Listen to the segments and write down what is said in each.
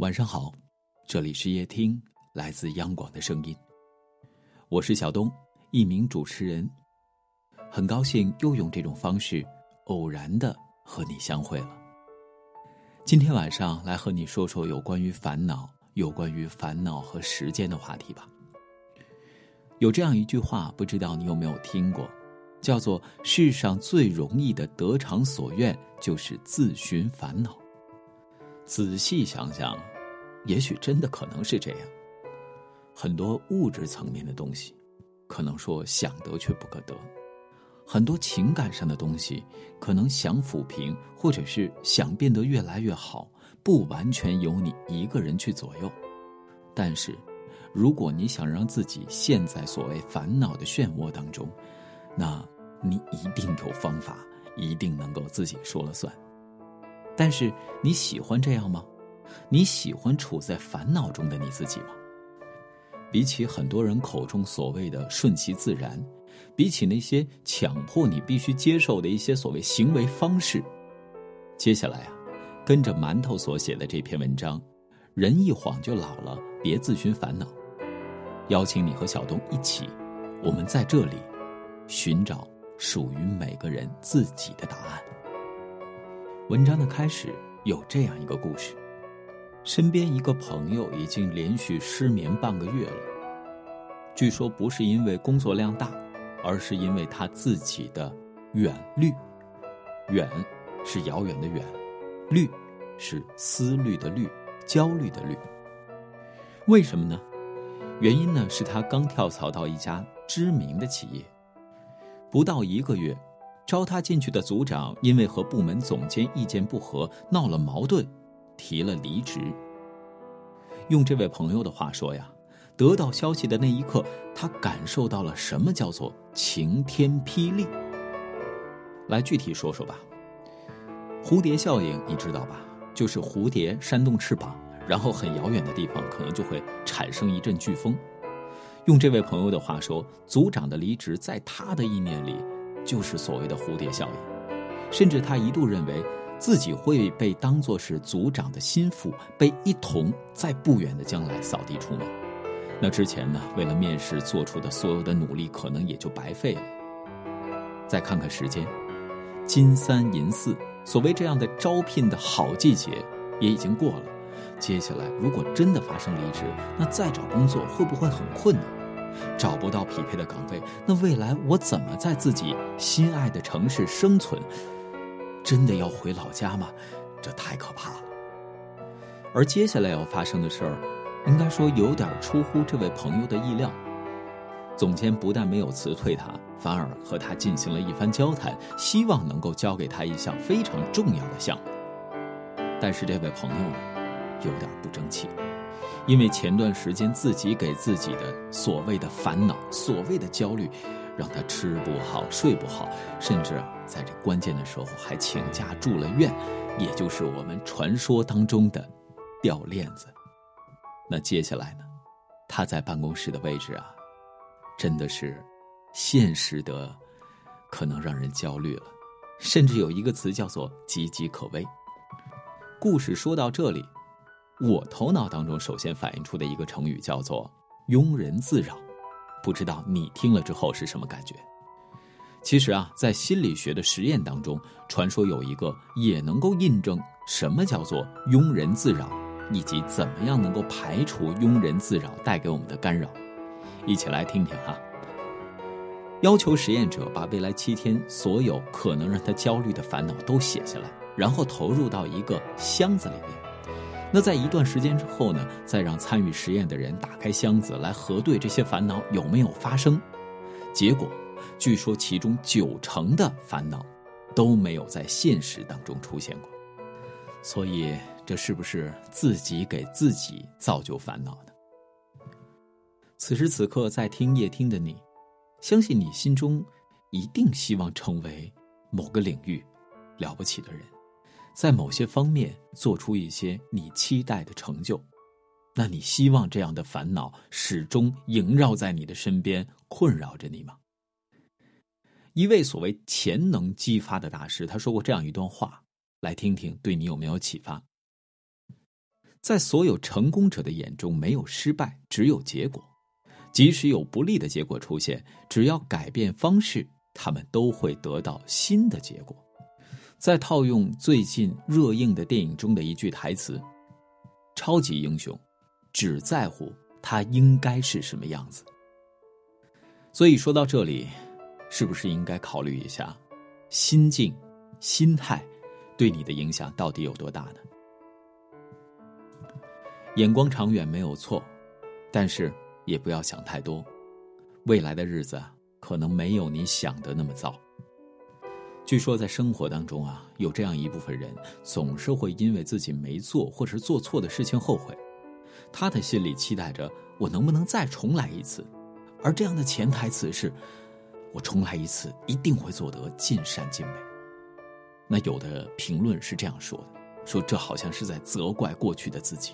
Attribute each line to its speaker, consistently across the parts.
Speaker 1: 晚上好，这里是夜听，来自央广的声音。我是小东，一名主持人，很高兴又用这种方式偶然的和你相会了。今天晚上来和你说说有关于烦恼、有关于烦恼和时间的话题吧。有这样一句话，不知道你有没有听过，叫做“世上最容易的得偿所愿，就是自寻烦恼”。仔细想想，也许真的可能是这样。很多物质层面的东西，可能说想得却不可得；很多情感上的东西，可能想抚平或者是想变得越来越好，不完全由你一个人去左右。但是，如果你想让自己陷在所谓烦恼的漩涡当中，那你一定有方法，一定能够自己说了算。但是你喜欢这样吗？你喜欢处在烦恼中的你自己吗？比起很多人口中所谓的顺其自然，比起那些强迫你必须接受的一些所谓行为方式，接下来啊，跟着馒头所写的这篇文章，人一晃就老了，别自寻烦恼。邀请你和小东一起，我们在这里寻找属于每个人自己的答案。文章的开始有这样一个故事：身边一个朋友已经连续失眠半个月了。据说不是因为工作量大，而是因为他自己的远虑。远是遥远的远，虑是思虑的虑，焦虑的虑。为什么呢？原因呢是他刚跳槽到一家知名的企业，不到一个月。招他进去的组长因为和部门总监意见不合，闹了矛盾，提了离职。用这位朋友的话说呀，得到消息的那一刻，他感受到了什么叫做晴天霹雳。来具体说说吧。蝴蝶效应你知道吧？就是蝴蝶扇动翅膀，然后很遥远的地方可能就会产生一阵飓风。用这位朋友的话说，组长的离职在他的意念里。就是所谓的蝴蝶效应，甚至他一度认为自己会被当作是组长的心腹，被一同在不远的将来扫地出门。那之前呢，为了面试做出的所有的努力，可能也就白费了。再看看时间，金三银四，所谓这样的招聘的好季节也已经过了。接下来，如果真的发生离职，那再找工作会不会很困难？找不到匹配的岗位，那未来我怎么在自己心爱的城市生存？真的要回老家吗？这太可怕了。而接下来要发生的事儿，应该说有点出乎这位朋友的意料。总监不但没有辞退他，反而和他进行了一番交谈，希望能够交给他一项非常重要的项目。但是这位朋友呢，有点不争气。因为前段时间自己给自己的所谓的烦恼、所谓的焦虑，让他吃不好、睡不好，甚至，在这关键的时候还请假住了院，也就是我们传说当中的掉链子。那接下来呢，他在办公室的位置啊，真的是现实的，可能让人焦虑了，甚至有一个词叫做岌岌可危。故事说到这里。我头脑当中首先反映出的一个成语叫做“庸人自扰”，不知道你听了之后是什么感觉？其实啊，在心理学的实验当中，传说有一个也能够印证什么叫做“庸人自扰”，以及怎么样能够排除“庸人自扰”带给我们的干扰。一起来听听哈。要求实验者把未来七天所有可能让他焦虑的烦恼都写下来，然后投入到一个箱子里面。那在一段时间之后呢，再让参与实验的人打开箱子来核对这些烦恼有没有发生。结果，据说其中九成的烦恼都没有在现实当中出现过。所以，这是不是自己给自己造就烦恼呢？此时此刻在听夜听的你，相信你心中一定希望成为某个领域了不起的人。在某些方面做出一些你期待的成就，那你希望这样的烦恼始终萦绕在你的身边，困扰着你吗？一位所谓潜能激发的大师，他说过这样一段话，来听听对你有没有启发。在所有成功者的眼中，没有失败，只有结果。即使有不利的结果出现，只要改变方式，他们都会得到新的结果。再套用最近热映的电影中的一句台词：“超级英雄只在乎他应该是什么样子。”所以说到这里，是不是应该考虑一下，心境、心态对你的影响到底有多大呢？眼光长远没有错，但是也不要想太多，未来的日子可能没有你想的那么糟。据说在生活当中啊，有这样一部分人，总是会因为自己没做或是做错的事情后悔，他的心里期待着我能不能再重来一次。而这样的潜台词是，我重来一次一定会做得尽善尽美。那有的评论是这样说的：说这好像是在责怪过去的自己，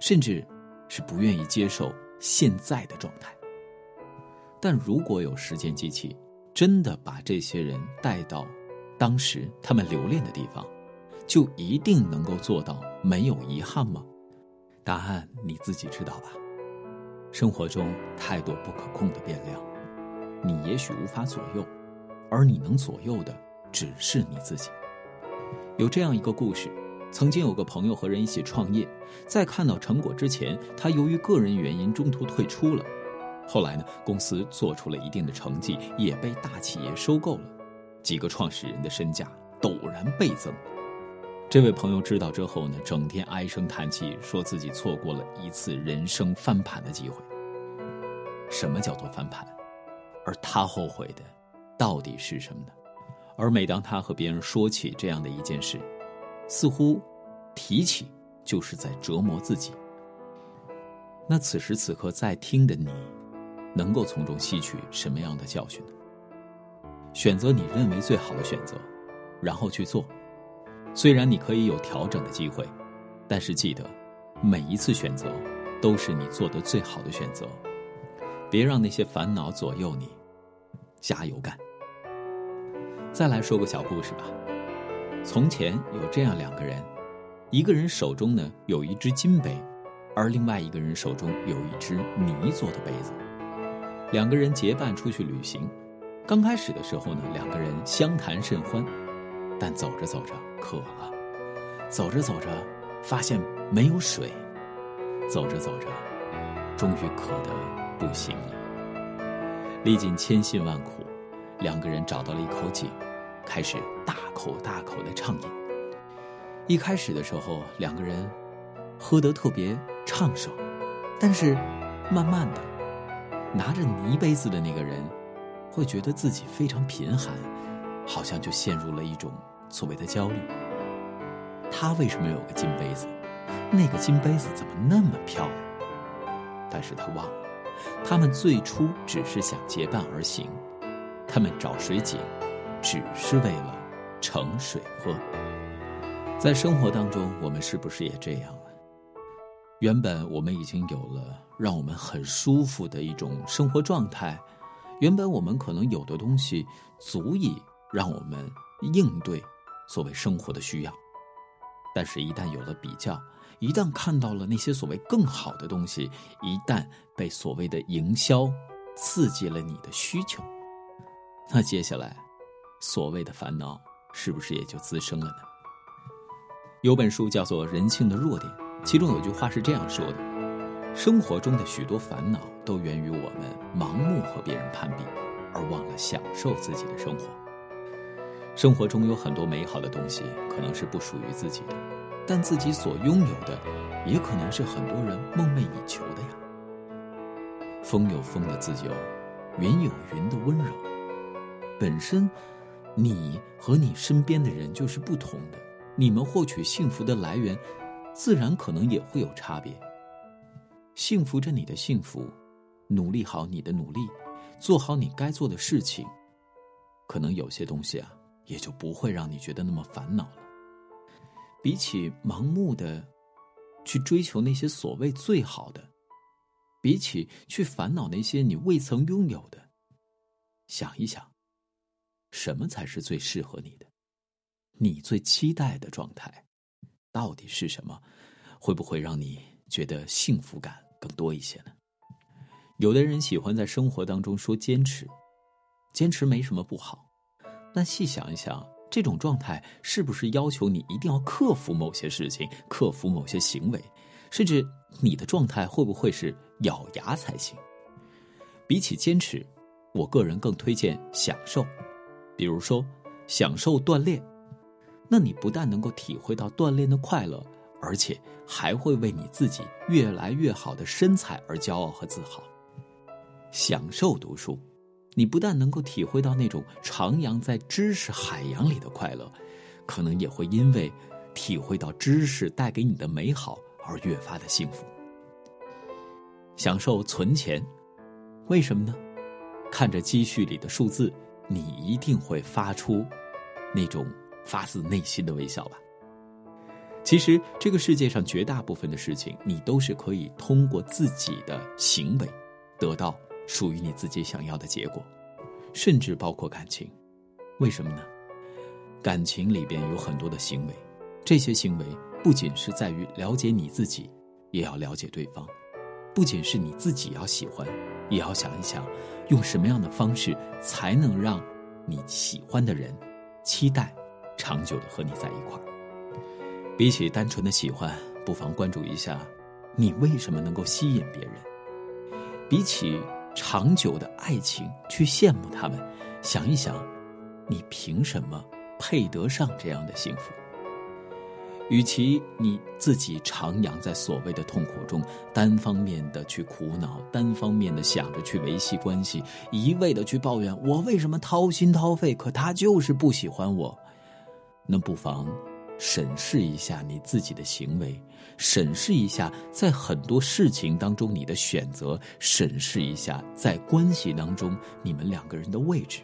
Speaker 1: 甚至是不愿意接受现在的状态。但如果有时间机器，真的把这些人带到当时他们留恋的地方，就一定能够做到没有遗憾吗？答案你自己知道吧。生活中太多不可控的变量，你也许无法左右，而你能左右的只是你自己。有这样一个故事：曾经有个朋友和人一起创业，在看到成果之前，他由于个人原因中途退出了。后来呢，公司做出了一定的成绩，也被大企业收购了，几个创始人的身价陡然倍增。这位朋友知道之后呢，整天唉声叹气，说自己错过了一次人生翻盘的机会。什么叫做翻盘？而他后悔的到底是什么呢？而每当他和别人说起这样的一件事，似乎提起就是在折磨自己。那此时此刻在听的你，能够从中吸取什么样的教训呢？选择你认为最好的选择，然后去做。虽然你可以有调整的机会，但是记得，每一次选择都是你做的最好的选择。别让那些烦恼左右你，加油干！再来说个小故事吧。从前有这样两个人，一个人手中呢有一只金杯，而另外一个人手中有一只泥做的杯子。两个人结伴出去旅行，刚开始的时候呢，两个人相谈甚欢。但走着走着渴了，走着走着发现没有水，走着走着，终于渴得不行了。历尽千辛万苦，两个人找到了一口井，开始大口大口的畅饮。一开始的时候，两个人喝得特别畅爽，但是慢慢的，拿着泥杯子的那个人会觉得自己非常贫寒。好像就陷入了一种所谓的焦虑。他为什么有个金杯子？那个金杯子怎么那么漂亮？但是他忘了，他们最初只是想结伴而行，他们找水井，只是为了盛水喝。在生活当中，我们是不是也这样了？原本我们已经有了让我们很舒服的一种生活状态，原本我们可能有的东西足以。让我们应对所谓生活的需要，但是，一旦有了比较，一旦看到了那些所谓更好的东西，一旦被所谓的营销刺激了你的需求，那接下来，所谓的烦恼是不是也就滋生了呢？有本书叫做《人性的弱点》，其中有句话是这样说的：生活中的许多烦恼都源于我们盲目和别人攀比，而忘了享受自己的生活。生活中有很多美好的东西，可能是不属于自己的，但自己所拥有的，也可能是很多人梦寐以求的呀。风有风的自由，云有云的温柔。本身，你和你身边的人就是不同的，你们获取幸福的来源，自然可能也会有差别。幸福着你的幸福，努力好你的努力，做好你该做的事情，可能有些东西啊。也就不会让你觉得那么烦恼了。比起盲目的去追求那些所谓最好的，比起去烦恼那些你未曾拥有的，想一想，什么才是最适合你的？你最期待的状态到底是什么？会不会让你觉得幸福感更多一些呢？有的人喜欢在生活当中说坚持，坚持没什么不好，但细想一想，这种状态是不是要求你一定要克服某些事情，克服某些行为，甚至你的状态会不会是咬牙才行？比起坚持，我个人更推荐享受，比如说享受锻炼。那你不但能够体会到锻炼的快乐，而且还会为你自己越来越好的身材而骄傲和自豪。享受读书，你不但能够体会到那种徜徉在知识海洋里的快乐，可能也会因为体会到知识带给你的美好而越发的幸福。享受存钱，为什么呢？看着积蓄里的数字，你一定会发出那种。发自内心的微笑吧。其实，这个世界上绝大部分的事情，你都是可以通过自己的行为，得到属于你自己想要的结果，甚至包括感情。为什么呢？感情里边有很多的行为，这些行为不仅是在于了解你自己，也要了解对方；不仅是你自己要喜欢，也要想一想，用什么样的方式才能让你喜欢的人期待。长久的和你在一块儿，比起单纯的喜欢，不妨关注一下，你为什么能够吸引别人？比起长久的爱情去羡慕他们，想一想，你凭什么配得上这样的幸福？与其你自己徜徉在所谓的痛苦中，单方面的去苦恼，单方面的想着去维系关系，一味的去抱怨我为什么掏心掏肺，可他就是不喜欢我。那不妨审视一下你自己的行为，审视一下在很多事情当中你的选择，审视一下在关系当中你们两个人的位置。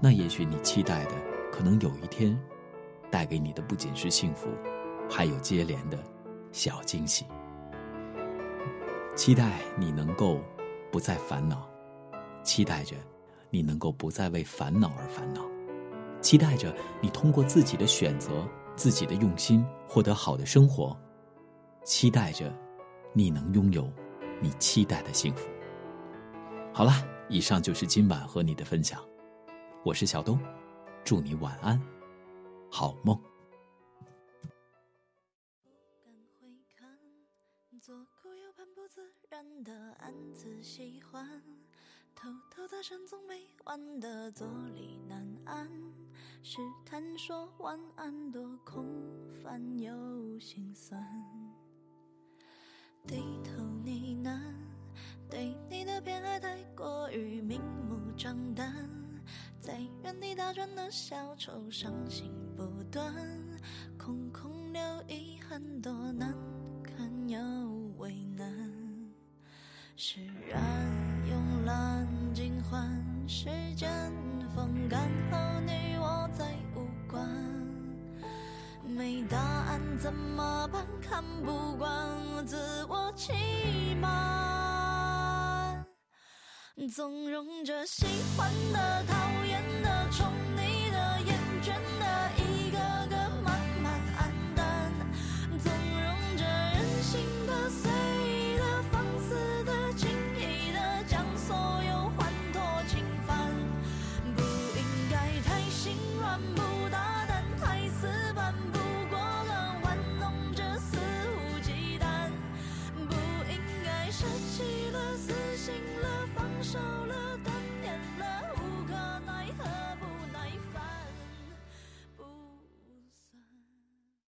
Speaker 1: 那也许你期待的，可能有一天带给你的不仅是幸福，还有接连的小惊喜。期待你能够不再烦恼，期待着你能够不再为烦恼而烦恼。期待着你通过自己的选择、自己的用心获得好的生活，期待着你能拥有你期待的幸福。好了，以上就是今晚和你的分享，我是小东，祝你晚安，好梦。
Speaker 2: 偷偷的山总没完的坐立难安，试探说晚安多空泛又心酸。低头呢喃，对你的偏爱太过于明目张胆，在原地打转的小丑伤心不断，空空留遗憾多难堪又为难，是怎么办？看不惯自我欺瞒，纵容着喜欢的、他